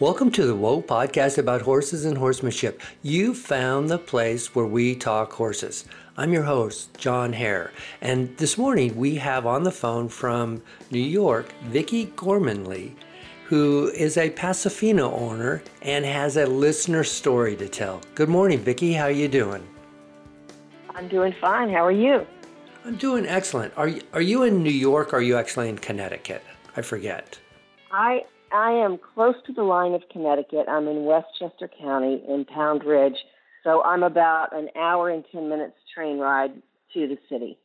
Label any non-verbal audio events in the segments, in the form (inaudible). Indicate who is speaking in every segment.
Speaker 1: Welcome to the Whoa podcast about horses and horsemanship. You found the place where we talk horses. I'm your host, John Hare, and this morning we have on the phone from New York, Vicki Gormanley, who is a Pasofino owner and has a listener story to tell. Good morning, Vicki. How are you doing?
Speaker 2: I'm doing fine. How are you?
Speaker 1: I'm doing excellent. Are you, are you in New York or are you actually in Connecticut? I forget.
Speaker 2: I I am close to the line of Connecticut. I'm in Westchester County in Pound Ridge. So I'm about an hour and 10 minutes train ride to the city.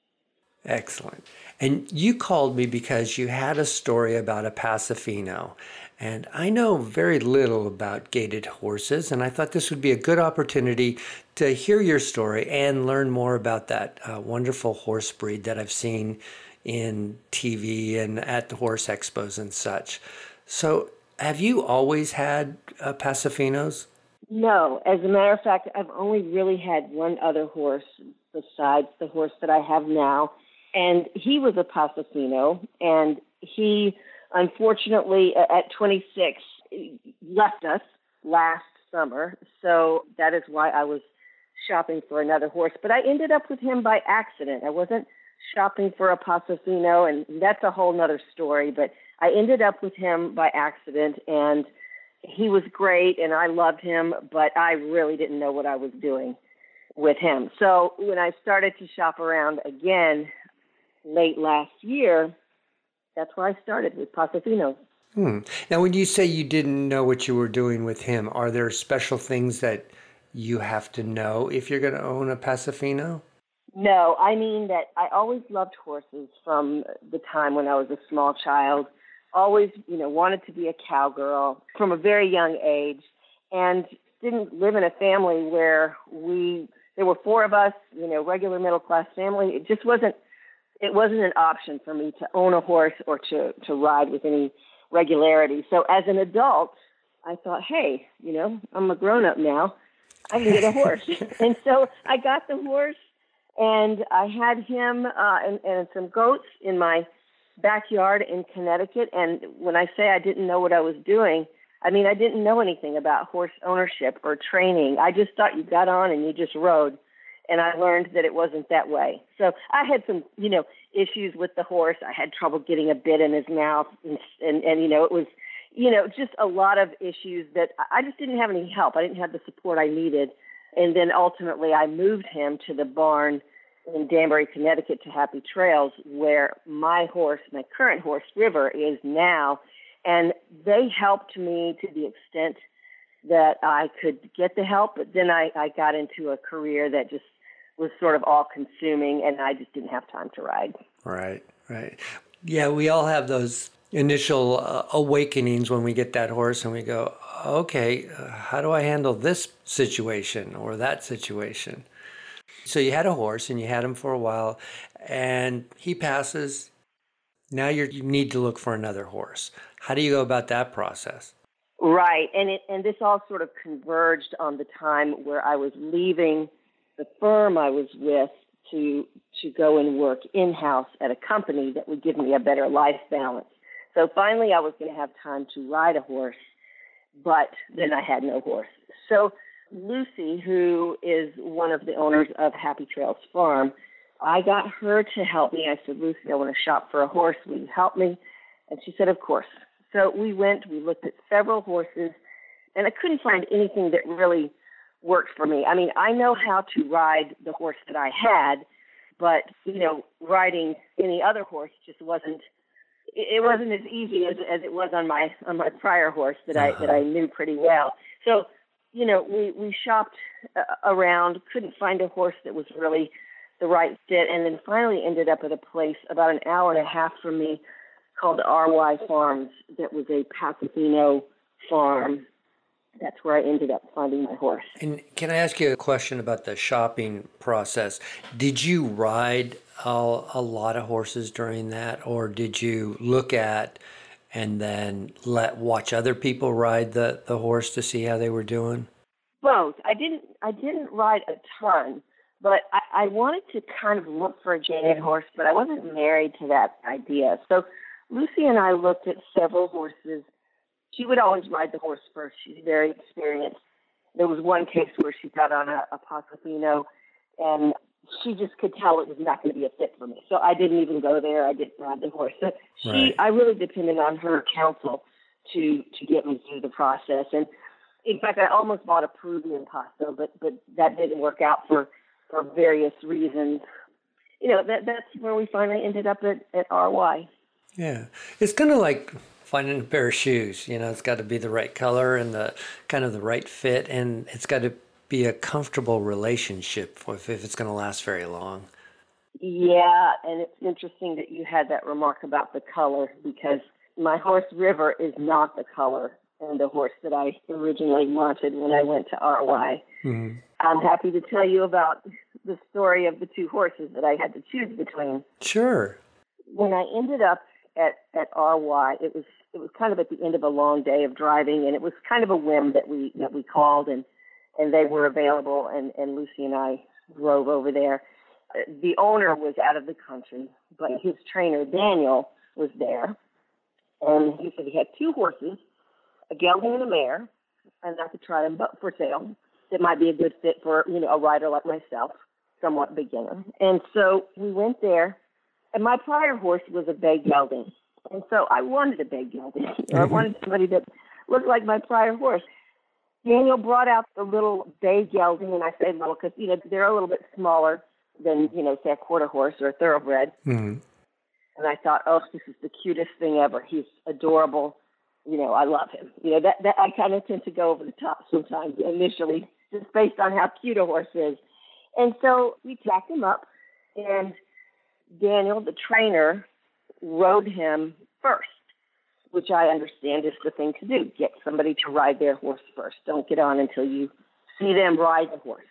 Speaker 1: Excellent. And you called me because you had a story about a Pasofino. And I know very little about gaited horses, and I thought this would be a good opportunity to hear your story and learn more about that uh, wonderful horse breed that I've seen in TV and at the horse expos and such. So, have you always had uh?
Speaker 2: No. As a matter of fact, I've only really had one other horse besides the horse that I have now. And he was a Pasofino. And he, unfortunately, at 26, left us last summer. So that is why I was shopping for another horse. But I ended up with him by accident. I wasn't shopping for a Pasofino, and that's a whole nother story. But I ended up with him by accident, and he was great, and I loved him, but I really didn't know what I was doing with him. So when I started to shop around again late last year, that's where I started with Pasofino.
Speaker 1: Hmm. Now, when you say you didn't know what you were doing with him, are there special things that you have to know if you're going to own a Pasofino?
Speaker 2: No, I mean that I always loved horses from the time when I was a small child always, you know, wanted to be a cowgirl from a very young age and didn't live in a family where we there were four of us, you know, regular middle class family. It just wasn't it wasn't an option for me to own a horse or to to ride with any regularity. So as an adult, I thought, hey, you know, I'm a grown up now. I can get a horse. (laughs) and so I got the horse and I had him uh, and, and some goats in my backyard in Connecticut. And when I say I didn't know what I was doing, I mean, I didn't know anything about horse ownership or training. I just thought you got on and you just rode. And I learned that it wasn't that way. So I had some, you know, issues with the horse. I had trouble getting a bit in his mouth. And, and, and you know, it was, you know, just a lot of issues that I just didn't have any help. I didn't have the support I needed. And then ultimately I moved him to the barn in Danbury, Connecticut to Happy Trails, where my horse, my current horse, River, is now. And they helped me to the extent that I could get the help, but then I, I got into a career that just was sort of all consuming and I just didn't have time to ride.
Speaker 1: Right, right. Yeah, we all have those initial uh, awakenings when we get that horse and we go, okay, uh, how do I handle this situation or that situation? So you had a horse and you had him for a while, and he passes. Now you need to look for another horse. How do you go about that process?
Speaker 2: Right, and it, and this all sort of converged on the time where I was leaving the firm I was with to to go and work in house at a company that would give me a better life balance. So finally, I was going to have time to ride a horse, but then I had no horse. So Lucy, who is one of the owners of Happy Trails Farm, I got her to help me. I said, Lucy, I want to shop for a horse. Will you help me? And she said, Of course. So we went, we looked at several horses, and I couldn't find anything that really worked for me. I mean, I know how to ride the horse that I had, but you know, riding any other horse just wasn't it wasn't as easy as, as it was on my on my prior horse that I that uh-huh. I knew pretty well. So you know, we we shopped uh, around, couldn't find a horse that was really the right fit, and then finally ended up at a place about an hour and a half from me called RY Farms that was a Pasofino farm. That's where I ended up finding my horse.
Speaker 1: And can I ask you a question about the shopping process? Did you ride a, a lot of horses during that, or did you look at and then let watch other people ride the, the horse to see how they were doing?
Speaker 2: Both. I didn't I didn't ride a ton, but I, I wanted to kind of look for a gaited horse, but I wasn't married to that idea. So Lucy and I looked at several horses she would always ride the horse first. She's very experienced. There was one case where she got on a, a Pasofino, and she just could tell it was not going to be a fit for me. So I didn't even go there. I didn't ride the horse. So she, right. I really depended on her counsel to to get me through the process. And in fact, I almost bought a Peruvian Paso, but but that didn't work out for for various reasons. You know, that that's where we finally ended up at at RY.
Speaker 1: Yeah, it's kind of like finding a pair of shoes. You know, it's got to be the right color and the kind of the right fit, and it's got to be a comfortable relationship if, if it's going to last very long.
Speaker 2: Yeah, and it's interesting that you had that remark about the color because my horse River is not the color and the horse that I originally wanted when I went to RY. Mm-hmm. I'm happy to tell you about the story of the two horses that I had to choose between.
Speaker 1: Sure.
Speaker 2: When I ended up at, at RY, it was it was kind of at the end of a long day of driving, and it was kind of a whim that we that we called, and and they were available, and and Lucy and I drove over there. The owner was out of the country, but his trainer Daniel was there, and he said he had two horses, a gelding and a mare, and I could try them but for sale. It might be a good fit for you know a rider like myself, somewhat beginner. And so we went there, and my prior horse was a bay gelding, and so I wanted a bay gelding. I wanted somebody that looked like my prior horse. Daniel brought out the little bay gelding, and I say little because you know they're a little bit smaller than you know say a quarter horse or a thoroughbred. Mm-hmm. And I thought, oh, this is the cutest thing ever. He's adorable. You know, I love him. You know that that I kind of tend to go over the top sometimes initially, just based on how cute a horse is. And so we tacked him up, and Daniel, the trainer, rode him first which I understand is the thing to do. Get somebody to ride their horse first. Don't get on until you see them ride the horse.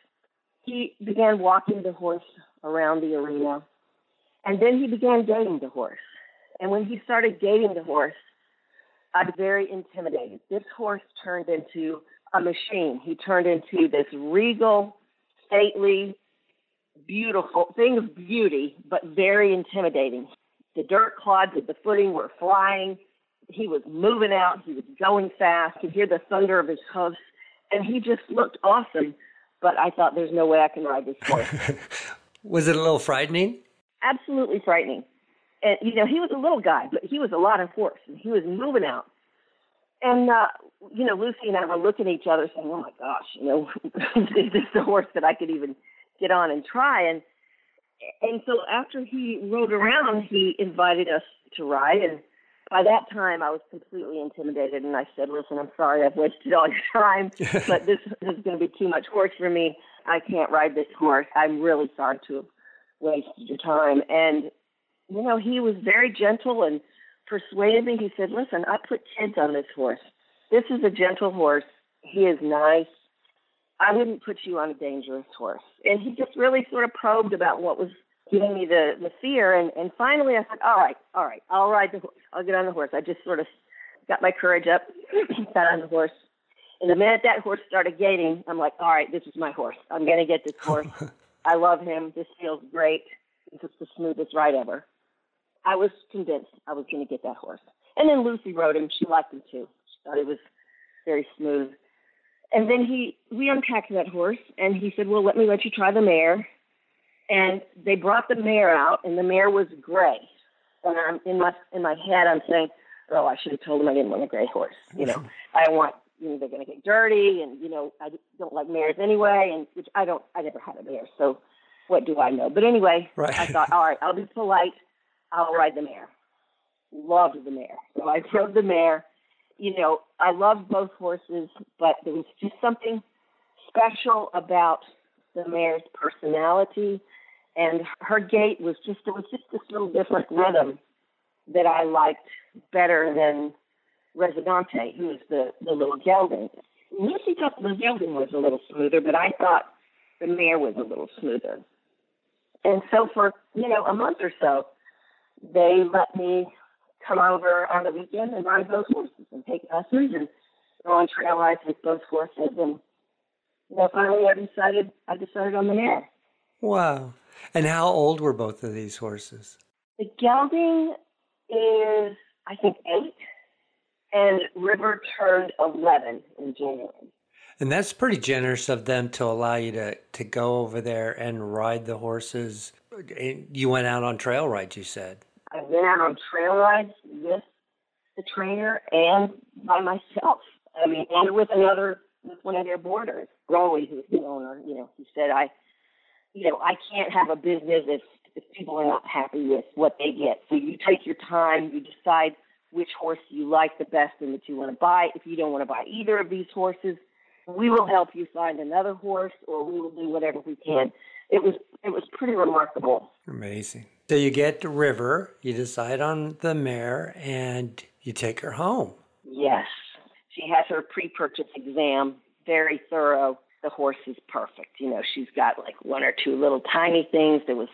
Speaker 2: He began walking the horse around the arena, and then he began gaiting the horse. And when he started gaiting the horse, I was very intimidated. This horse turned into a machine. He turned into this regal, stately, beautiful thing of beauty, but very intimidating. The dirt clods of the footing were flying he was moving out. He was going fast. Could hear the thunder of his hoofs, and he just looked awesome. But I thought, there's no way I can ride this horse. (laughs)
Speaker 1: was it a little frightening?
Speaker 2: Absolutely frightening. And you know, he was a little guy, but he was a lot of horse, and he was moving out. And uh, you know, Lucy and I were looking at each other, saying, "Oh my gosh, you know, (laughs) is this the horse that I could even get on and try?" And and so after he rode around, he invited us to ride, and by that time I was completely intimidated and I said, listen, I'm sorry I've wasted all your time, (laughs) but this, is going to be too much horse for me. I can't ride this horse. I'm really sorry to have wasted your time. And, you know, he was very gentle and persuaded me. He said, listen, I put kids on this horse. This is a gentle horse. He is nice. I wouldn't put you on a dangerous horse. And he just really sort of probed about what was giving me the the fear and and finally I said all right all right I'll ride the horse I'll get on the horse. I just sort of got my courage up (clears throat) got on the horse. And the minute that horse started gaiting I'm like all right this is my horse. I'm gonna get this horse. (laughs) I love him. This feels great. This is the smoothest ride ever. I was convinced I was gonna get that horse. And then Lucy rode him. She liked him too. She thought it was very smooth. And then he we unpacked that horse and he said well let me let you try the mare and they brought the mare out, and the mare was gray. And I'm in my in my head, I'm saying, "Oh, I should have told them I didn't want a gray horse. You know, (laughs) I want you know they're going to get dirty, and you know I don't like mares anyway, and which I don't. I never had a mare, so what do I know? But anyway, right. I thought, all right, I'll be polite. I'll ride the mare. Loved the mare, so I (laughs) rode the mare. You know, I loved both horses, but there was just something special about the mare's personality and her gait was just it was just this little different rhythm that I liked better than Residente, who was the the little gelding. Lucy thought the gelding was a little smoother, but I thought the mare was a little smoother. And so for you know a month or so, they let me come over on the weekend and ride both horses and take lessons and go on trail rides with both horses. And you know, finally I decided I decided on the mare.
Speaker 1: Wow. And how old were both of these horses?
Speaker 2: The gelding is, I think, eight, and River turned 11 in January.
Speaker 1: And that's pretty generous of them to allow you to, to go over there and ride the horses. You went out on trail rides, you said.
Speaker 2: I went out on trail rides with the trainer and by myself. I mean, and with another, with one of their boarders, Rowie, who's the owner. You know, he said, I, you know, I can't have a business if, if people are not happy with what they get. So you take your time, you decide which horse you like the best and that you want to buy. If you don't want to buy either of these horses, we will help you find another horse or we will do whatever we can. It was it was pretty remarkable.
Speaker 1: Amazing. So you get the river, you decide on the mare and you take her home.
Speaker 2: Yes. She has her pre-purchase exam, very thorough. The horse is perfect. You know, she's got like one or two little tiny things. There was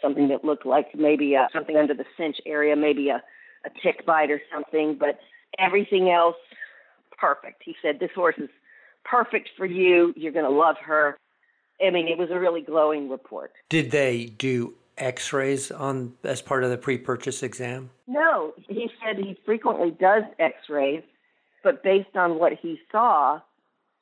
Speaker 2: something that looked like maybe a, something under the cinch area, maybe a, a tick bite or something, but everything else perfect. He said this horse is perfect for you. You're going to love her. I mean, it was a really glowing report.
Speaker 1: Did they do X-rays on as part of the pre-purchase exam?
Speaker 2: No, he said he frequently does X-rays, but based on what he saw,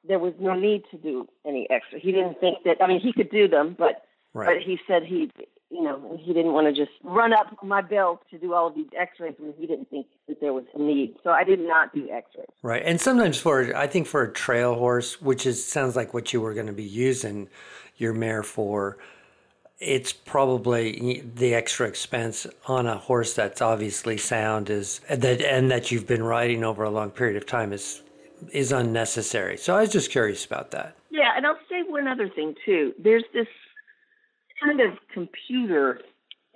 Speaker 2: there was no need to do any X-rays. He didn't think that. I mean, he could do them, but right. but he said he you know, he didn't want to just run up my bill to do all of these x-rays when he didn't think that there was a need. So I did not do x-rays.
Speaker 1: Right. And sometimes for, I think for a trail horse, which is, sounds like what you were going to be using your mare for, it's probably the extra expense on a horse that's obviously sound is that, and that you've been riding over a long period of time is, is unnecessary. So I was just curious about that.
Speaker 2: Yeah. And I'll say one other thing too. There's this kind of computer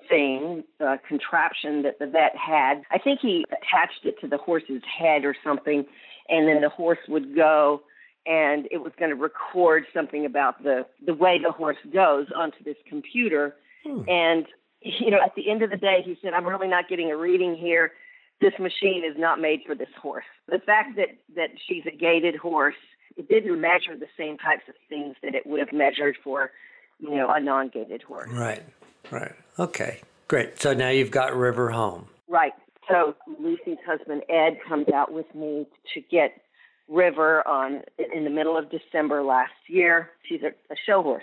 Speaker 2: thing, uh, contraption that the vet had. I think he attached it to the horse's head or something, and then the horse would go and it was going to record something about the the way the horse goes onto this computer. Hmm. And you know, at the end of the day, he said, "I'm really not getting a reading here. This machine is not made for this horse. The fact that that she's a gaited horse, it didn't measure the same types of things that it would have measured for you know, a non-gaited horse.
Speaker 1: Right, right. Okay, great. So now you've got River home.
Speaker 2: Right. So Lucy's husband Ed comes out with me to get River on in the middle of December last year. She's a, a show horse.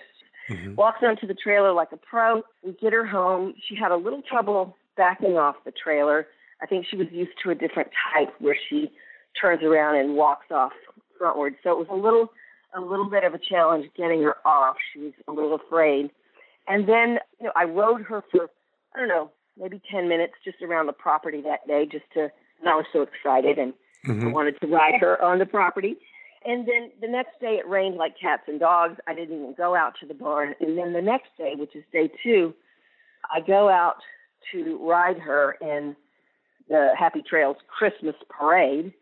Speaker 2: Mm-hmm. Walks onto the trailer like a pro. We get her home. She had a little trouble backing off the trailer. I think she was used to a different type where she turns around and walks off frontward. So it was a little a little bit of a challenge getting her off. She was a little afraid. And then, you know, I rode her for, I don't know, maybe 10 minutes just around the property that day just to, and I was so excited and mm-hmm. I wanted to ride her on the property. And then the next day it rained like cats and dogs. I didn't even go out to the barn. And then the next day, which is day two, I go out to ride her in the Happy Trails Christmas parade.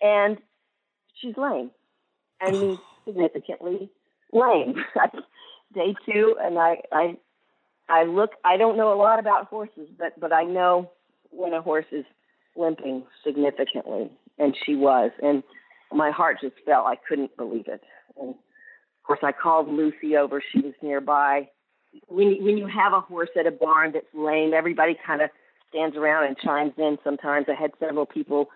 Speaker 2: And she's lame. I mean, (laughs) significantly lame. (laughs) Day two, and I, I, I look. I don't know a lot about horses, but but I know when a horse is limping significantly, and she was, and my heart just fell. I couldn't believe it. And of course, I called Lucy over. She was nearby. When you, when you have a horse at a barn that's lame, everybody kind of stands around and chimes in. Sometimes I had several people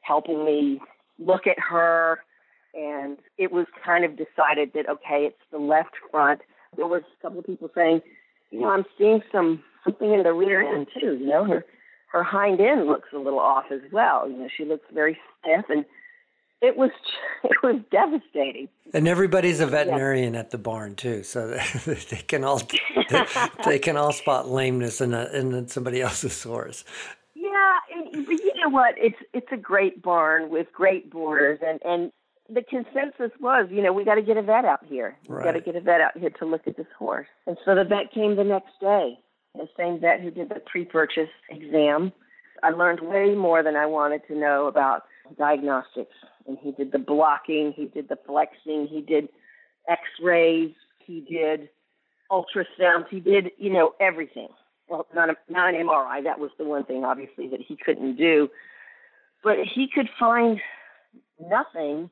Speaker 2: helping me look at her and it was kind of decided that okay, it's the left front. There was a couple of people saying, you know, I'm seeing some something in the rear end too. You know, her her hind end looks a little off as well. You know, she looks very stiff, and it was (laughs) it was devastating.
Speaker 1: And everybody's a veterinarian yeah. at the barn too, so (laughs) they can all they, (laughs) they can all spot lameness in a, in somebody else's horse.
Speaker 2: Yeah, and, but you know what? It's it's a great barn with great boarders, and and the consensus was, you know, we got to get a vet out here. We got to get a vet out here to look at this horse. And so the vet came the next day. The same vet who did the pre-purchase exam. I learned way more than I wanted to know about diagnostics. And he did the blocking, he did the flexing, he did X-rays, he did ultrasounds, he did, you know, everything. Well, not a, not an MRI. That was the one thing, obviously, that he couldn't do. But he could find nothing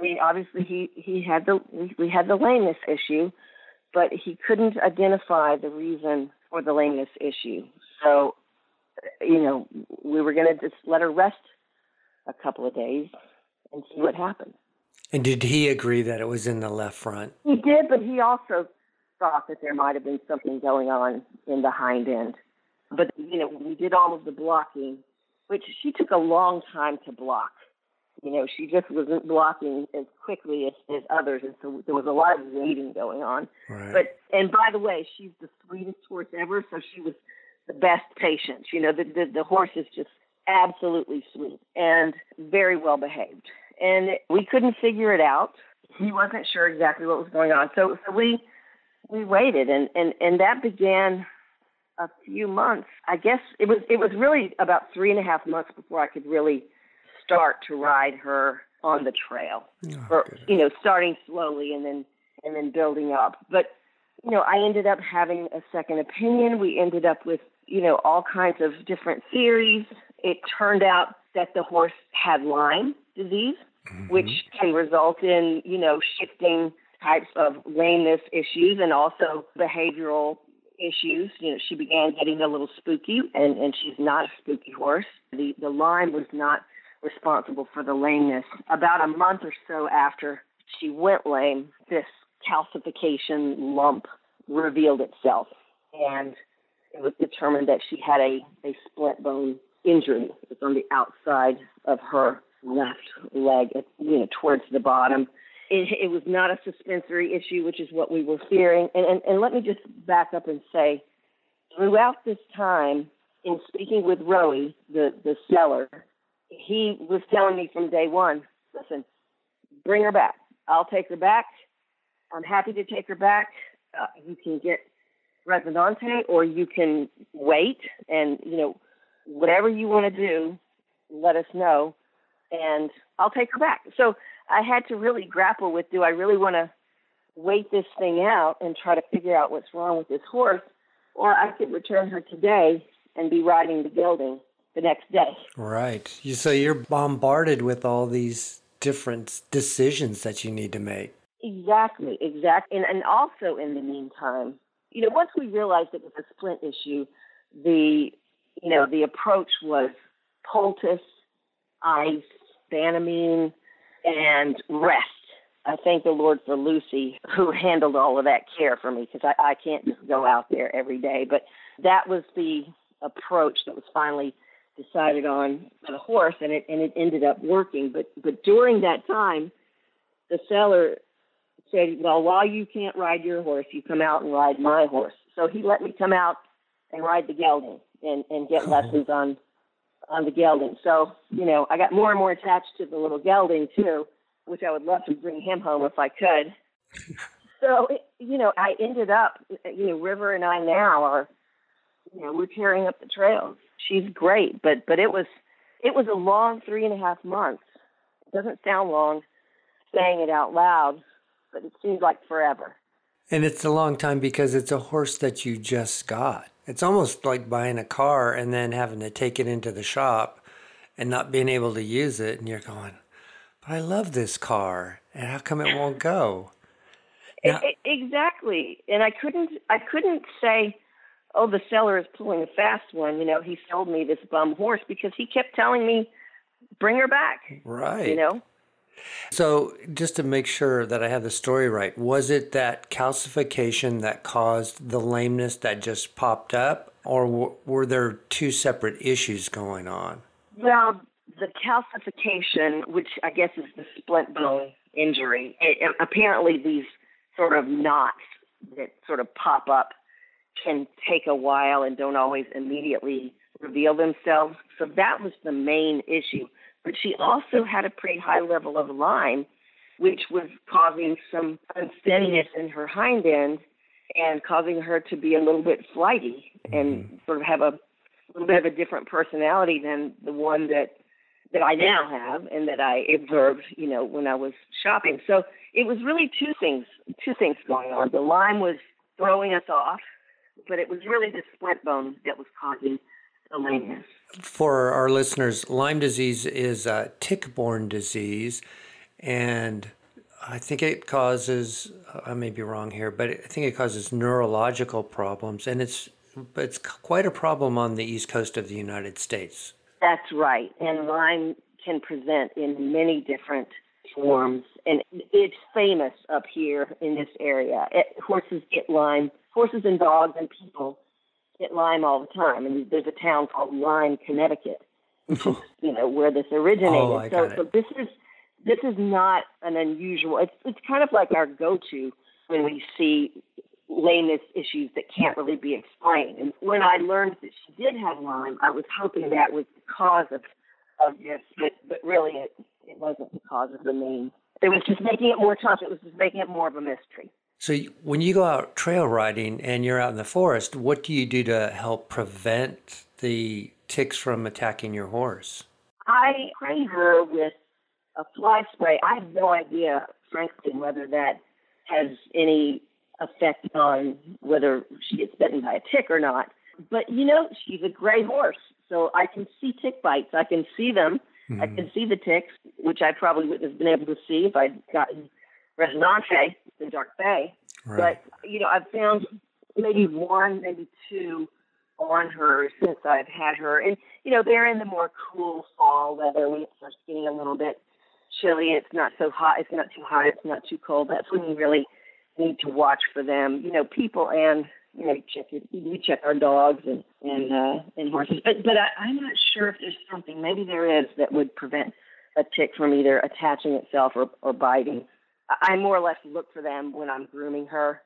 Speaker 2: I mean, obviously he he had the we had the lameness issue, but he couldn't identify the reason for the lameness issue. So, you know, we were going to just let her rest a couple of days and see what happened.
Speaker 1: And did he agree that it was in the left front?
Speaker 2: He did, but he also thought that there might have been something going on in the hind end. But, you know, we did all of the blocking, which she took a long time to block. You know, she just wasn't blocking as quickly as, as others, and so there was a lot of waiting going on.
Speaker 1: Right.
Speaker 2: But and by the way, she's the sweetest horse ever, so she was the best patient. You know, the the, the horse is just absolutely sweet and very well behaved. And we couldn't figure it out. He wasn't sure exactly what was going on, so so we we waited, and and and that began a few months. I guess it was it was really about three and a half months before I could really start to ride her on the trail,
Speaker 1: Oh,
Speaker 2: or
Speaker 1: good.
Speaker 2: you know, starting slowly and then and then building up. But you know, I ended up having a second opinion. We ended up with you know all kinds of different theories. It turned out that the horse had Lyme disease, mm-hmm. which can result in you know shifting types of lameness issues and also behavioral issues. You know, she began getting a little spooky, and, and she's not a spooky horse. The the Lyme was not responsible for the lameness. About a month or so after she went lame, this calcification lump revealed itself, and it was determined that she had a, a splint bone injury. It's on the outside of her left leg, you know, towards the bottom. It, it was not a suspensory issue, which is what we were fearing. And, and, and let me just back up and say, throughout this time, in speaking with Rowie, the, the seller, he was telling me from day one, listen, bring her back. I'll take her back. I'm happy to take her back. Uh, you can get Resonante or you can wait and, you know, whatever you want to do, let us know and I'll take her back. So I had to really grapple with do I really want to wait this thing out and try to figure out what's wrong with this horse or I could return her today and be riding the gelding the next day.
Speaker 1: Right. You, so you're bombarded with all these different decisions that you need to make.
Speaker 2: Exactly, exactly. And, and also in the meantime, you know, once we realized it was a splint issue, the, you know, the approach was poultice, ice, Banamine, and rest. I thank the Lord for Lucy, who handled all of that care for me because I, I can't just go out there every day. But that was the approach that was finally decided on by the horse, and it and it ended up working. But but during that time, the seller said, "Well, while you can't ride your horse, you come out and ride my horse." So he let me come out and ride the gelding and and get oh, lessons on on the gelding. So you know, I got more and more attached to the little gelding too, which I would love to bring him home if I could. (laughs) so you know, I ended up, you know, River and I now are, you know, we're tearing up the trails. She's great, but but it was it was a long three and a half months. It doesn't sound long saying it out loud, but it seems like forever.
Speaker 1: And it's a long time because it's a horse that you just got. It's almost like buying a car and then having to take it into the shop and not being able to use it. And you're going, but I love this car. And how come it won't go? Now-
Speaker 2: exactly. And I couldn't I couldn't say, oh, the seller is pulling a fast one. You know, he sold me this bum horse because he kept telling me, bring her back.
Speaker 1: Right.
Speaker 2: You know.
Speaker 1: So, just to make sure that I have the story right, was it that calcification that caused the lameness that just popped up, or w- were there two separate issues going on?
Speaker 2: Well, the calcification, which I guess is the splint bone injury, it, it- apparently these sort of knots that sort of pop up can take a while and don't always immediately reveal themselves. So that was the main issue. But she also had a pretty high level of Lyme, which was causing some unsteadiness in her hind end and causing her to be a little bit flighty and mm-hmm. sort of have a little bit of a different personality than the one that that I now have and that I observed, you know, when I was shopping. So it was really two things, two things going on. The Lyme was throwing us off, but it was really the splint bone that was causing
Speaker 1: For our listeners, Lyme disease is a tick borne disease, and I think it causes, I may be wrong here, but I think it causes neurological problems, and it's, it's quite a problem on the east coast of the United States.
Speaker 2: That's right. And Lyme can present in many different forms, and it's famous up here in this area. It, horses get Lyme. Horses and dogs and people get Lyme all the time. And there's a town called Lyme, Connecticut, (laughs) you know where this originated.
Speaker 1: Oh,
Speaker 2: so, so this is this is not an unusual. It's it's kind of like our go-to when we see lameness issues that can't really be explained. And when I learned that she did have Lyme, I was hoping that was the cause of of this, but, but really it, it wasn't the cause of the main. It was just making it more tough. It was just making it more of a mystery.
Speaker 1: So when you go out trail riding and you're out in the forest, what do you do to help prevent the ticks from attacking your horse?
Speaker 2: I spray her with a fly spray. I have no idea, frankly, whether that has any effect on whether she gets bitten by a tick or not. But you know, she's a gray horse, so I can see tick bites. I can see them. Mm-hmm. I can see the ticks, which I probably wouldn't have been able to see if I'd gotten Resonante, the Dark Bay. Right. But you know, I've found maybe one, maybe two on her since I've had her, and you know, they're in the more cool fall weather when it starts getting a little bit chilly. It's not so hot. It's not too hot. It's not too cold. That's when you really need to watch for them. You know, people and you know, check it. We check our dogs and and uh, and horses. But but I, I'm not sure if there's something. Maybe there is that would prevent a tick from either attaching itself or, or biting. I more or less look for them when I'm grooming her.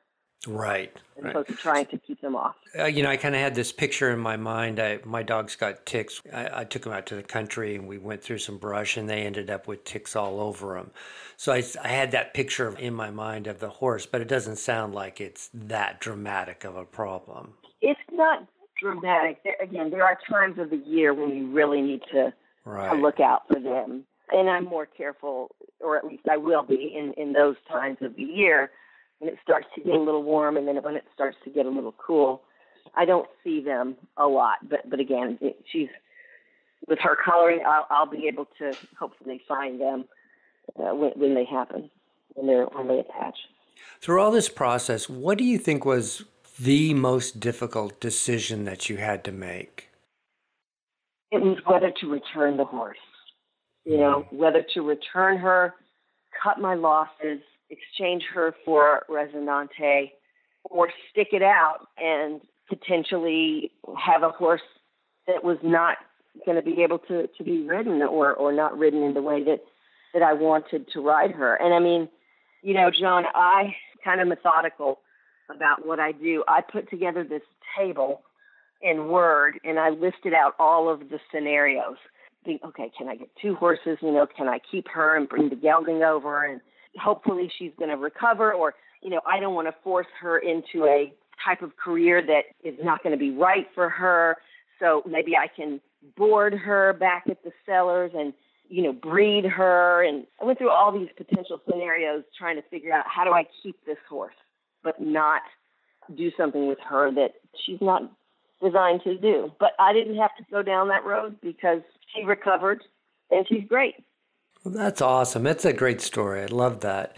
Speaker 1: Right.
Speaker 2: As
Speaker 1: right.
Speaker 2: opposed to trying to keep them off.
Speaker 1: Uh, you know, I kind of had this picture in my mind. I, my dogs got ticks. I, I, took them out to the country and we went through some brush and they ended up with ticks all over them. So I, I had that picture in my mind of the horse, but it doesn't sound like it's that dramatic of a problem.
Speaker 2: It's not dramatic. Again, there are times of the year when you really need to, right. to look out for them. And I'm more careful, or at least I will be, in, in those times of the year when it starts to get a little warm and then when it starts to get a little cool. I don't see them a lot, but but again, it, she's with her coloring. I'll, I'll be able to hopefully find them uh, when, when they happen, when they're when they attach.
Speaker 1: Through all this process, what do you think was the most difficult decision that you had to make?
Speaker 2: It was whether to return the horse. You know, whether to return her, cut my losses, exchange her for Resonante or stick it out and potentially have a horse that was not going to be able to, to be ridden or, or not ridden in the way that, that I wanted to ride her. And I mean, you know, John, I kind of methodical about what I do. I put together this table in Word and I listed out all of the scenarios. Think, okay, can I get two horses? You know, can I keep her and bring the gelding over and hopefully she's going to recover or you know i don't want to force her into a type of career that is not going to be right for her so maybe i can board her back at the sellers and you know breed her and i went through all these potential scenarios trying to figure out how do i keep this horse but not do something with her that she's not designed to do but i didn't have to go down that road because she recovered and she's great
Speaker 1: well, that's awesome. That's a great story. I love that.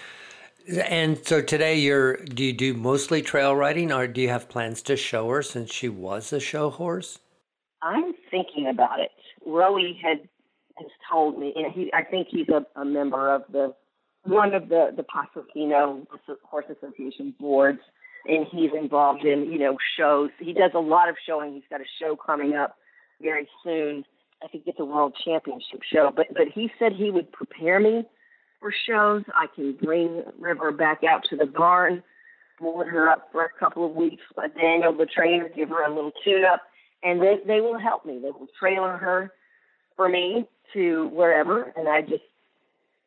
Speaker 1: And so today, you're do you do mostly trail riding, or do you have plans to show her since she was a show horse?
Speaker 2: I'm thinking about it. Rowie had has told me, and he I think he's a, a member of the one of the the Pasofino Horse Association boards, and he's involved in you know shows. He does a lot of showing. He's got a show coming up very soon I think it's a world championship show. But but he said he would prepare me for shows. I can bring River back out to the barn, board her up for a couple of weeks. Let Daniel, the trainer, give her a little tune up, and they they will help me. They will trailer her for me to wherever, and I just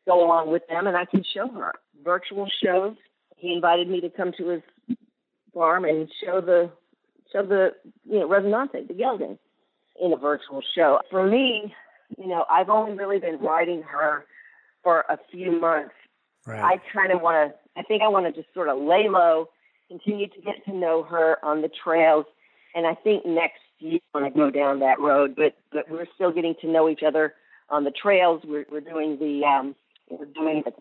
Speaker 2: go along with them, and I can show her virtual shows. He invited me to come to his farm and show the show the you know Resonante, the gelding in a virtual show. For me, you know, I've only really been riding her for a few months. Right. I kind of want to, I think I want to just sort of lay low, continue to get to know her on the trails. And I think next year I want to go down that road, but, but we're still getting to know each other on the trails. We're, we're doing the, um, we're doing the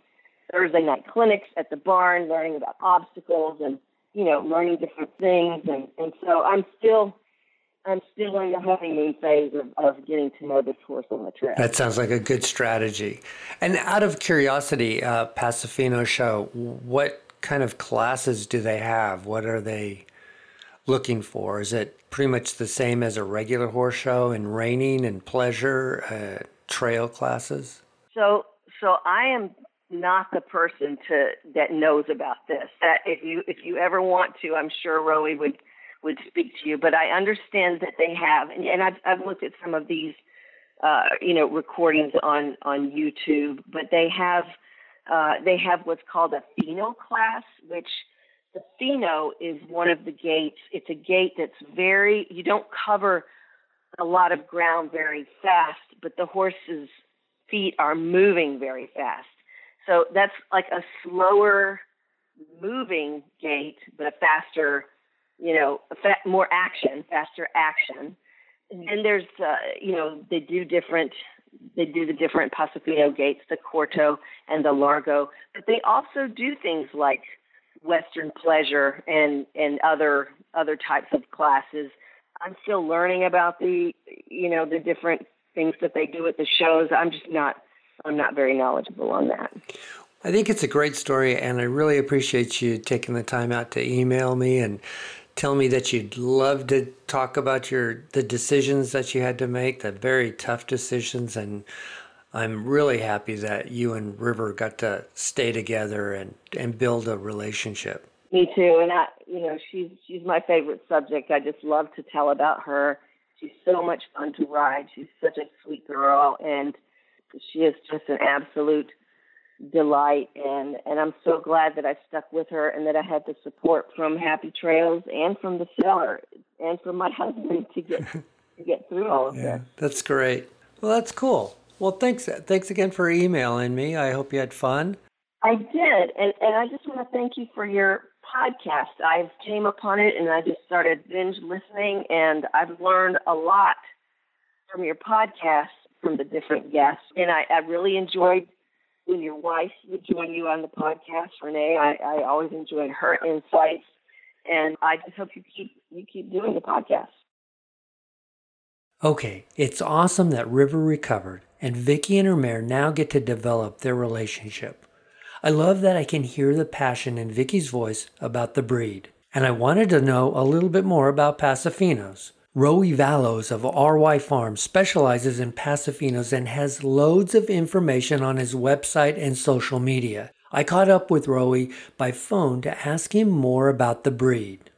Speaker 2: Thursday night clinics at the barn, learning about obstacles and, you know, learning different things. And, and so I'm still I'm still in the honeymoon phase of, of getting to know this horse on the trail.
Speaker 1: That sounds like a good strategy. And out of curiosity, uh, Pasofino show, what kind of classes do they have? What are they looking for? Is it pretty much the same as a regular horse show in reining and pleasure, uh, trail classes?
Speaker 2: So, so I am not the person to that knows about this. That if you if you ever want to, I'm sure Rowie would would speak to you. But I understand that they have, and, and I've I've looked at some of these, uh, you know, recordings on on YouTube. But they have uh, they have what's called a fino class, which the fino is one of the gaits. It's a gait that's very you don't cover a lot of ground very fast, but the horse's feet are moving very fast. So that's like a slower moving gait, but a faster, you know, fa- more action, faster action. And there's, uh, you know, they do different, they do the different Pasofino gaits, the Corto and the Largo, but they also do things like Western pleasure and and other other types of classes. I'm still learning about the, you know, the different things that they do at the shows. I'm just not I'm not very knowledgeable on that.
Speaker 1: I think it's a great story, and I really appreciate you taking the time out to email me and tell me that you'd love to talk about your the decisions that you had to make, the very tough decisions, and I'm really happy that you and River got to stay together and, and build a relationship.
Speaker 2: Me too, and I, you know, she's she's my favorite subject. I just love to tell about her. She's so much fun to ride. She's such a sweet girl, and she is just an absolute delight and and I'm so glad that I stuck with her and that I had the support from Happy Trails and from the seller and from my (laughs) husband to get to get through all of that. yeah, this.
Speaker 1: That's great. Well, that's cool. Well, thanks thanks again for emailing me. I hope you had fun.
Speaker 2: I did. And and I just want to thank you for your podcast. I came upon it and I just started binge listening and I've learned a lot from your podcast from the different guests. And I, I really enjoyed when your wife would join you on the podcast, Renee. I, I always enjoyed her insights. And I just hope you keep you keep doing the podcast.
Speaker 1: Okay, it's awesome that River recovered and Vicky and her mare now get to develop their relationship. I love that I can hear the passion in Vicky's voice about the breed. And I wanted to know a little bit more about Pasofinos. Rowie Vallows of RY Farm specializes in Pasofinos and has loads of information on his website and social media. I caught up with Rowie by phone to ask him more about the breed.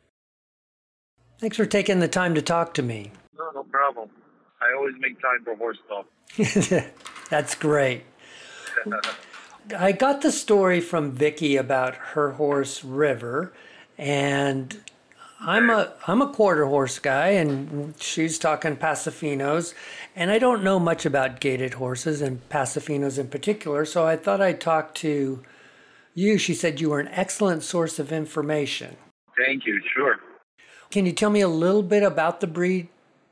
Speaker 1: Thanks for taking the time to talk to me.
Speaker 3: No, no problem. I always make time for horse talk. (laughs)
Speaker 1: That's great. I got the story from Vicky about her horse River, and I'm a I'm a quarter horse guy, and she's talking Pasofinos, and I don't know much about gaited horses and Pasofinos in particular. So I thought I'd talk to you. She said you were an excellent source of information.
Speaker 3: Thank you. Sure.
Speaker 1: Can you tell me a little bit about the breed?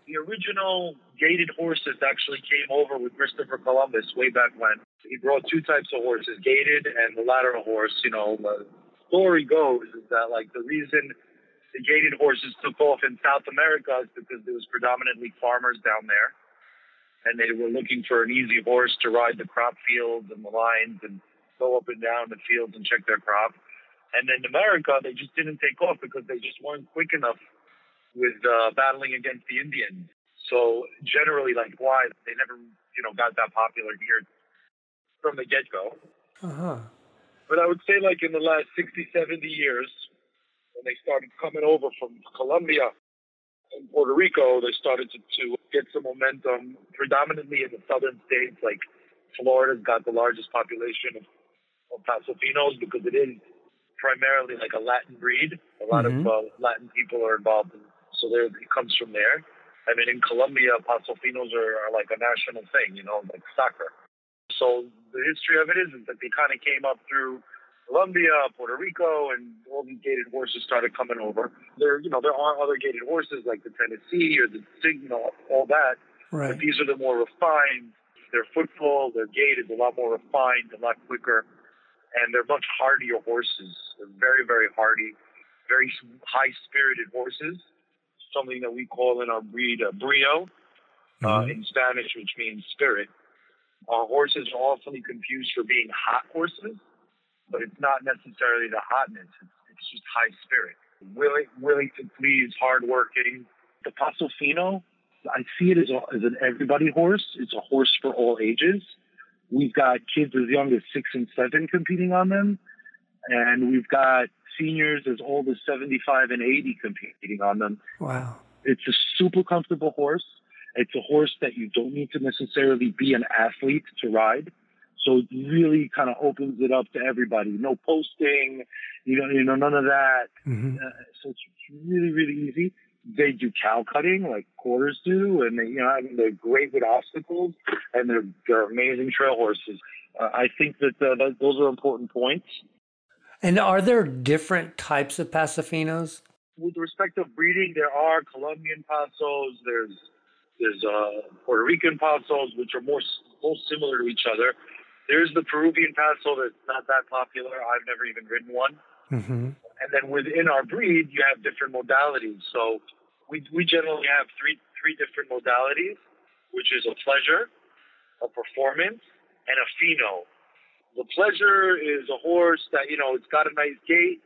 Speaker 3: The original gaited horses actually came over with Christopher Columbus way back when. He brought two types of horses, gaited and the lateral horse. You know, the story goes is that like the reason the gaited horses took off in South America because there was predominantly farmers down there, and they were looking for an easy horse to ride the crop fields and the lines and go up and down the fields and check their crop. And in America, they just didn't take off because they just weren't quick enough with uh, battling against the Indians. So generally, like why they never, you know, got that popular here from the get go. Uh-huh. But I would say, like in the last 60, 70 years, when they started coming over from Colombia and Puerto Rico, they started to, to get some momentum, predominantly in the southern states. Like Florida's got the largest population of, of Pasofinos because it is primarily like a Latin breed. A lot mm-hmm. of uh, Latin people are involved, in, so there it comes from there. I mean, in Colombia, Pasofinos are, are like a national thing, you know, like soccer. So the history of it is, is that they kind of came up through Colombia, Puerto Rico, and all these gaited horses started coming over. There, you know, there are other gaited horses like the Tennessee or the Signal, all that.
Speaker 1: Right.
Speaker 3: But these are the more refined. They're footful, they're gaited, a lot more refined, a lot quicker, and they're much hardier horses. They're very, very hardy, very high-spirited horses. something that we call in our breed a brio uh,
Speaker 1: Mhm.
Speaker 3: in Spanish, which means spirit. Our horses are often confused for being hot horses, but it's not necessarily the hotness. It's, it's just high spirit. Willing, willing to please, hardworking. The Paso Fino, I see it as, a, as an everybody horse. It's a horse for all ages. We've got kids as young as six and seven competing on them, and we've got seniors as old as 75 and 80 competing on them.
Speaker 1: Wow.
Speaker 3: It's a super comfortable horse. It's a horse that you don't need to necessarily be an athlete to ride. So it really kind of opens it up to everybody. No posting, you know, you know, none of that.
Speaker 1: hmm
Speaker 3: Uh, so it's really, really easy. They do cow cutting like quarters do, and they, you know, I mean, they're great with obstacles, and they're they're amazing trail horses. Uh, I think that, uh, that those are important points.
Speaker 1: And are there different types of Paso Finos?
Speaker 3: with respect to breeding, there are Colombian pasos. There's there's uh, Puerto Rican pasos, which are more s- most similar to each other. There's the Peruvian paso that's not that popular. I've never even ridden one.
Speaker 1: hmm
Speaker 3: And then within our breed, you have different modalities. So we we generally have three three different modalities, which is a pleasure, a performance, and a fino. The pleasure is a horse that you know it's got a nice gait,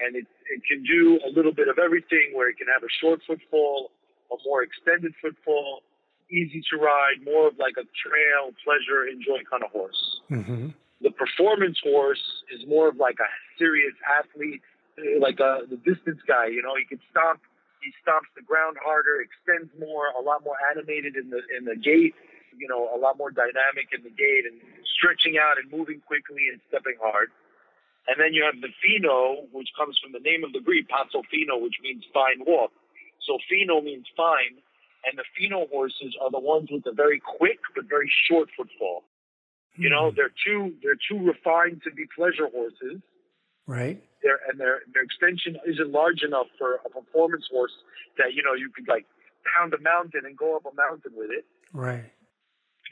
Speaker 3: and it it can do a little bit of everything. Where it can have a short footfall, a more extended footfall, easy to ride, more of like a trail pleasure enjoy kind of horse
Speaker 1: hmm
Speaker 3: the performance horse is more of like a serious athlete, eh, like a, the distance guy. You know, he can stomp. He stomps the ground harder, extends more, a lot more animated in the in the gait. You know, a lot more dynamic in the gait and stretching out and moving quickly and stepping hard. And then you have the Fino, which comes from the name of the breed, Paso Fino, which means fine walk. So Fino means fine, and the Fino horses are the ones with the very quick but very short footfall. You know, hmm. they're too they're too refined to be pleasure horses.
Speaker 1: Right.
Speaker 3: Their and their their extension isn't large enough for a performance horse that you know you could like pound a mountain and go up a mountain with it.
Speaker 1: Right.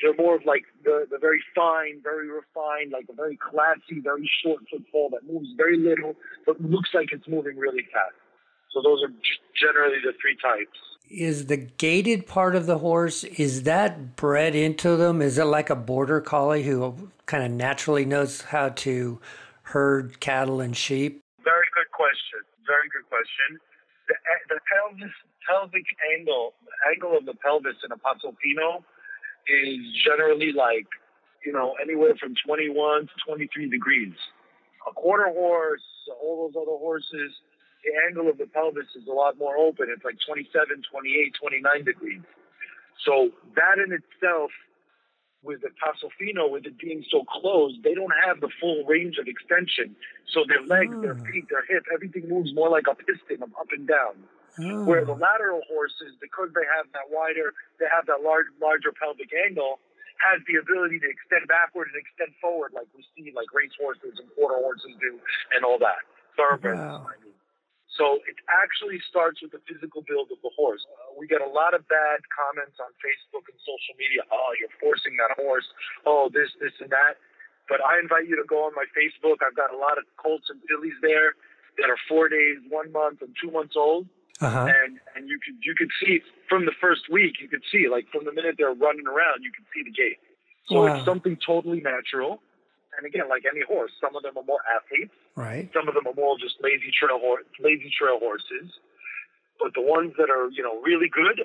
Speaker 3: They're more of like the the very fine, very refined, like a very classy, very short footfall that moves very little but looks like it's moving really fast. So those are generally the three types.
Speaker 1: Is the gaited part of the horse is that bred into them? Is it like a border collie who kind of naturally knows how to herd cattle and sheep?
Speaker 3: Very good question. Very good question. The, eh, the pelvis, pelvic angle, angle of the pelvis in a Paso Fino is generally like, you know, anywhere from 21 to 23 degrees. A quarter horse, all those other horses, the angle of the pelvis is a lot more open. It's like 27, 28, 29 degrees. So that in itself, with the Paso Fino, with it being so closed, they don't have the full range of extension. So their legs, their
Speaker 1: Ah.
Speaker 3: feet, their hip, everything moves more like a piston, up and down.
Speaker 1: Oh.
Speaker 3: Where the lateral horses, because they have that wider, they have that large, larger pelvic angle, has the ability to extend backward and extend forward, like we see, like race horses and quarter horses do, and all that. Thoroughbreds,
Speaker 1: Wow.
Speaker 3: I mean. So it actually starts with the physical build of the horse. Uh, we get a lot of bad comments on Facebook and social media. Oh, you're forcing that horse. Oh, this, this, and that. But I invite you to go on my Facebook. I've got a lot of colts and fillies there that are four days, one month, and two months old
Speaker 1: Uh-huh.
Speaker 3: and and you could you could see from the first week you could see like from the minute they're running around you can see the gait. So
Speaker 1: Wow.
Speaker 3: it's something totally natural. And again, like any horse, some of them are more athletes,
Speaker 1: Right.
Speaker 3: some of them are more just lazy trail horse, lazy trail horses. But the ones that are you know really good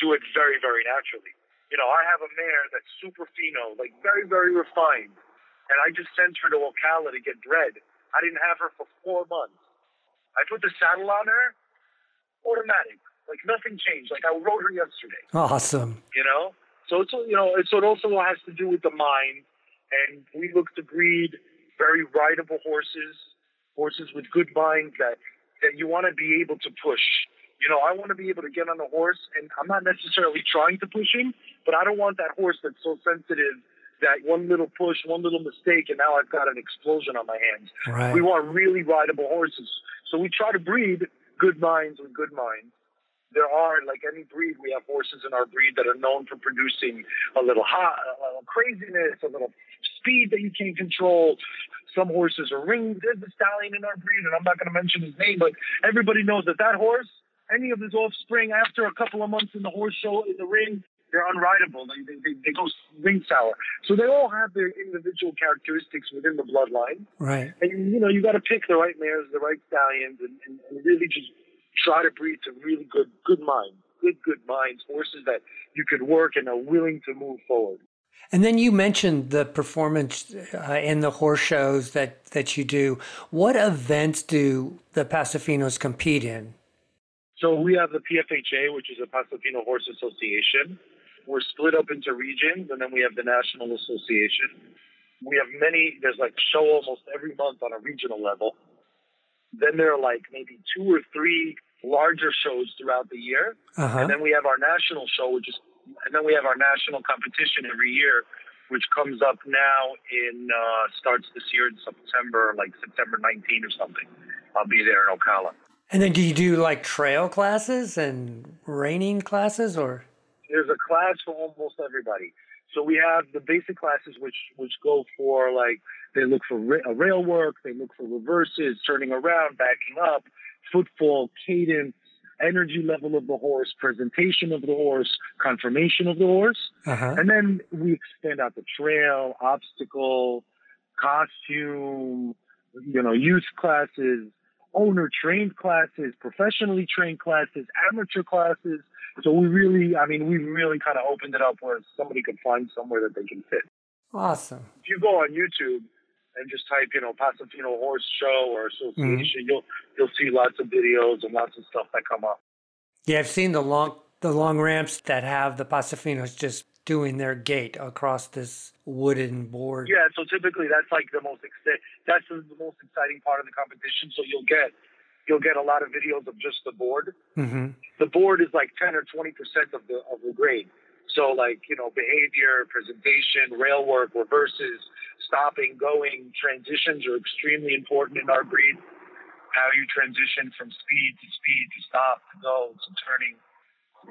Speaker 3: do it very very naturally. You know, I have a mare that's super fino, like very very refined, and I just sent her to Ocala to get bred. I didn't have her for four months. I put the saddle on her, automatic. Like nothing changed. Like I rode her yesterday.
Speaker 1: Awesome.
Speaker 3: You know. So it's you know it's, so it also has to do with the mind, and we look to breed very rideable horses, horses with good minds that that you want to be able to push. You know, I want to be able to get on a horse, and I'm not necessarily trying to push him, but I don't want that horse that's so sensitive that one little push, one little mistake, and now I've got an explosion on my hands.
Speaker 1: Right.
Speaker 3: We want really rideable horses. So we try to breed good minds with good minds. There are, like any breed, we have horses in our breed that are known for producing a little hot, a little craziness, a little speed that you can't control. Some horses are ringed. There's a stallion in our breed, and I'm not going to mention his name, but everybody knows that that horse any of his offspring after a couple of months in the horse show in the ring, they're unrideable. They, they, they, they go ring sour. So they all have their individual characteristics within the bloodline.
Speaker 1: Right.
Speaker 3: And, you know, you got to pick the right mares, the right stallions, and, and, and really just try to breed some really good, good minds, good, good minds, horses that you can work and are willing to move forward.
Speaker 1: And then you mentioned the performance uh, in the horse shows that, that you do. What events do the Paso Finos compete in?
Speaker 3: So we have the PFHA, which is the Paso Fino Horse Association. We're split up into regions, and then we have the National Association. We have many. There's like show almost every month on a regional level. Then there are like maybe two or three larger shows throughout the year,
Speaker 1: Uh-huh.
Speaker 3: and then we have our national show, which is, and then we have our national competition every year, which comes up now in uh, starts this year in September, like September 19 or something. I'll be there in Ocala.
Speaker 1: And then do you do like trail classes and reining classes or?
Speaker 3: there's a class for almost everybody. So we have the basic classes, which which go for like they look for ra- uh, rail work, they look for reverses, turning around, backing up, footfall, cadence, energy level of the horse, presentation of the horse, conformation of the horse,
Speaker 1: Uh-huh.
Speaker 3: and then we extend out the trail, obstacle, costume, you know, youth classes, owner trained classes, professionally trained classes, amateur classes. So we really, I mean, we really kind of opened it up where somebody could find somewhere that they can fit.
Speaker 1: Awesome.
Speaker 3: If you go on YouTube and just type, you know, Paso Fino Horse Show or Association, you'll you'll see lots of videos and lots of stuff that come up.
Speaker 1: Yeah, I've seen the long the long ramps that have the Paso Finos just doing their gait across this wooden board.
Speaker 3: Yeah, so typically that's like the most exci- that's the most exciting part of the competition. So you'll get you'll get a lot of videos of just the board.
Speaker 1: Mm-hmm.
Speaker 3: The board is like ten or twenty percent of the of the grade. So like you know behavior, presentation, rail work, reverses, stopping, going, transitions are extremely important in our breed. How you transition from speed to speed to stop to go to turning.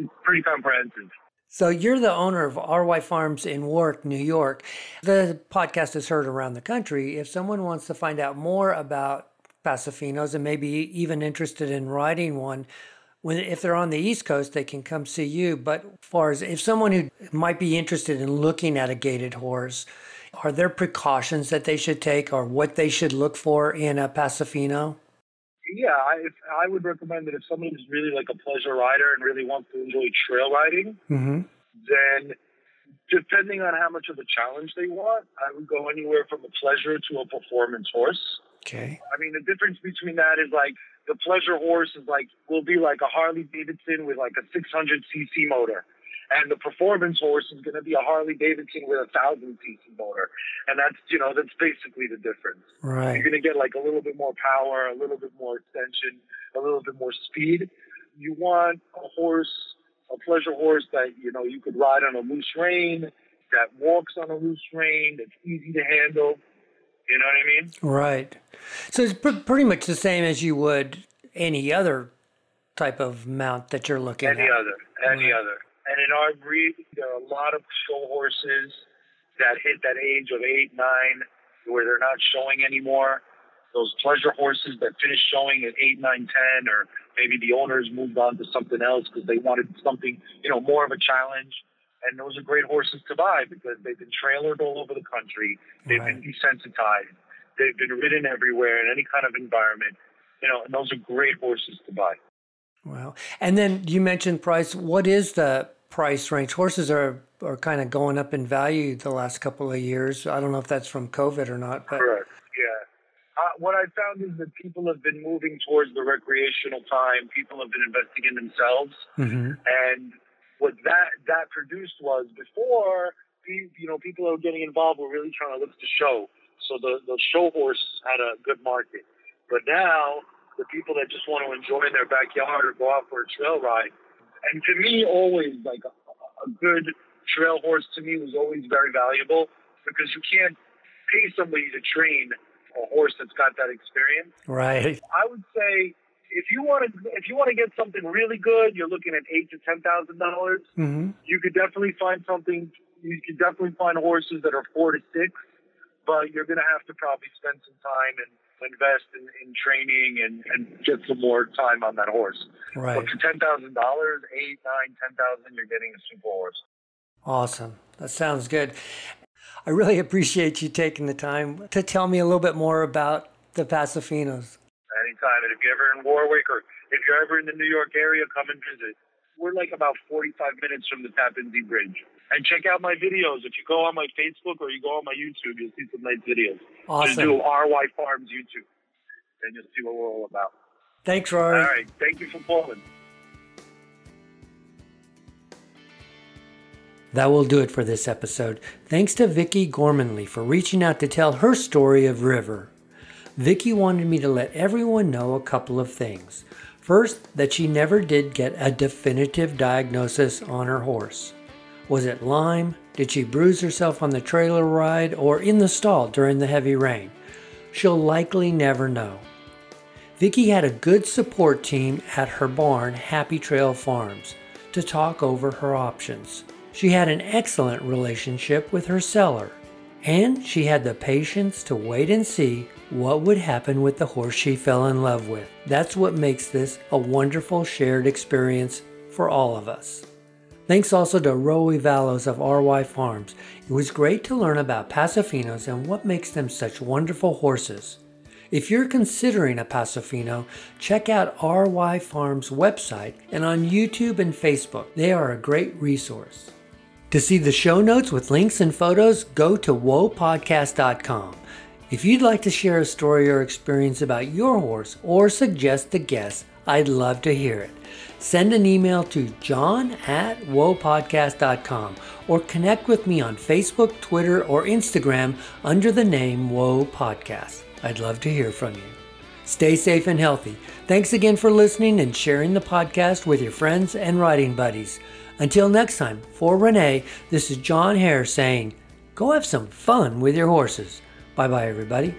Speaker 3: It's pretty comprehensive.
Speaker 1: So you're the owner of RY Farms in Warwick, New York. The podcast is heard around the country. If someone wants to find out more about Paso Finos and maybe even interested in riding one, when if they're on the East Coast, they can come see you. But as far as if someone who might be interested in looking at a gaited horse, are there precautions that they should take or what they should look for in a Paso Fino?
Speaker 3: Yeah, I, if, I would recommend that if someone is really like a pleasure rider and really wants to enjoy trail riding,
Speaker 1: Mm-hmm.
Speaker 3: then depending on how much of a challenge they want, I would go anywhere from a pleasure to a performance horse.
Speaker 1: Okay.
Speaker 3: I mean, the difference between that is like the pleasure horse is like will be like a Harley Davidson with like a 600 cc motor, and the performance horse is going to be a Harley Davidson with a thousand cc motor, and that's you know that's basically the difference.
Speaker 1: Right.
Speaker 3: You're going to get like a little bit more power, a little bit more extension, a little bit more speed. You want a horse, a pleasure horse that you know you could ride on a loose rein, that walks on a loose rein, that's easy to handle. You know what I mean?
Speaker 1: Right. So it's pr- pretty much the same as you would any other type of mount that you're looking
Speaker 3: Any
Speaker 1: at.
Speaker 3: Any other, any other. And in our breed, there are a lot of show horses that hit that age of eight, nine, where they're not showing anymore. Those pleasure horses that finish showing at eight, nine, ten, or maybe the owners moved on to something else because they wanted something, you know, more of a challenge. And those are great horses to buy because they've been trailered all over the country. They've
Speaker 1: Right.
Speaker 3: been desensitized. They've been ridden everywhere in any kind of environment. You know, and those are great horses to buy.
Speaker 1: Well, and then you mentioned price. What is the price range? Horses are are kind of going up in value the last couple of years. I don't know if that's from COVID or not, but
Speaker 3: Correct. Yeah. Uh, what I found is that people have been moving towards the recreational time. People have been investing in themselves,
Speaker 1: Mhm.
Speaker 3: and what that that produced was before, you know, people are getting involved. Were really trying to look to show. So the the show horse had a good market, but now the people that just want to enjoy in their backyard or go out for a trail ride, and to me, always like a, a good trail horse to me was always very valuable because you can't pay somebody to train a horse that's got that experience.
Speaker 1: right.
Speaker 3: I would say if you want to if you want to get something really good, you're looking at eight to ten thousand dollars.
Speaker 1: hmm
Speaker 3: You could definitely find something. You could definitely find horses that are four to six, but you're going to have to probably spend some time and invest in, in training and, and get some more time on that horse.
Speaker 1: Right.
Speaker 3: But for ten thousand dollars, eight, nine, ten thousand, you're getting a super horse.
Speaker 1: Awesome. That sounds good. I really appreciate you taking the time to tell me a little bit more about the Paso Finos.
Speaker 3: Anytime. And if you're ever in Warwick or if you're ever in the New York area, come and visit. We're like about 45 minutes from the Tappan Zee Bridge. And check out my videos. If you go on my Facebook or you go on my YouTube, you'll see some nice videos.
Speaker 1: Awesome.
Speaker 3: Just do RY Farms YouTube, and you'll see what we're all about.
Speaker 1: Thanks, Rory.
Speaker 3: All right. Thank you for calling.
Speaker 1: That will do it for this episode. Thanks to Vicki Gormanley for reaching out to tell her story of River. Vicki wanted me to let everyone know a couple of things. First, that she never did get a definitive diagnosis on her horse. Was it Lyme? Did she bruise herself on the trailer ride or in the stall during the heavy rain? She'll likely never know. Vicki had a good support team at her barn, Happy Trail Farms, to talk over her options. She had an excellent relationship with her seller, and she had the patience to wait and see what would happen with the horse she fell in love with. That's what makes this a wonderful shared experience for all of us. Thanks also to Roe Valos of RY Farms. It was great to learn about Paso Finos and what makes them such wonderful horses. If you're considering a Paso Fino, check out RY Farms website and on YouTube and Facebook. They are a great resource. To see the show notes with links and photos, go to whoapodcast.com. If you'd like to share a story or experience about your horse or suggest a guest, I'd love to hear it. Send an email to john at whoapodcast.com or connect with me on Facebook, Twitter, or Instagram under the name Whoa Podcast. I'd love to hear from you. Stay safe and healthy. Thanks again for listening and sharing the podcast with your friends and riding buddies. Until next time, for Renee, this is John Hare saying, go have some fun with your horses. Bye bye, everybody.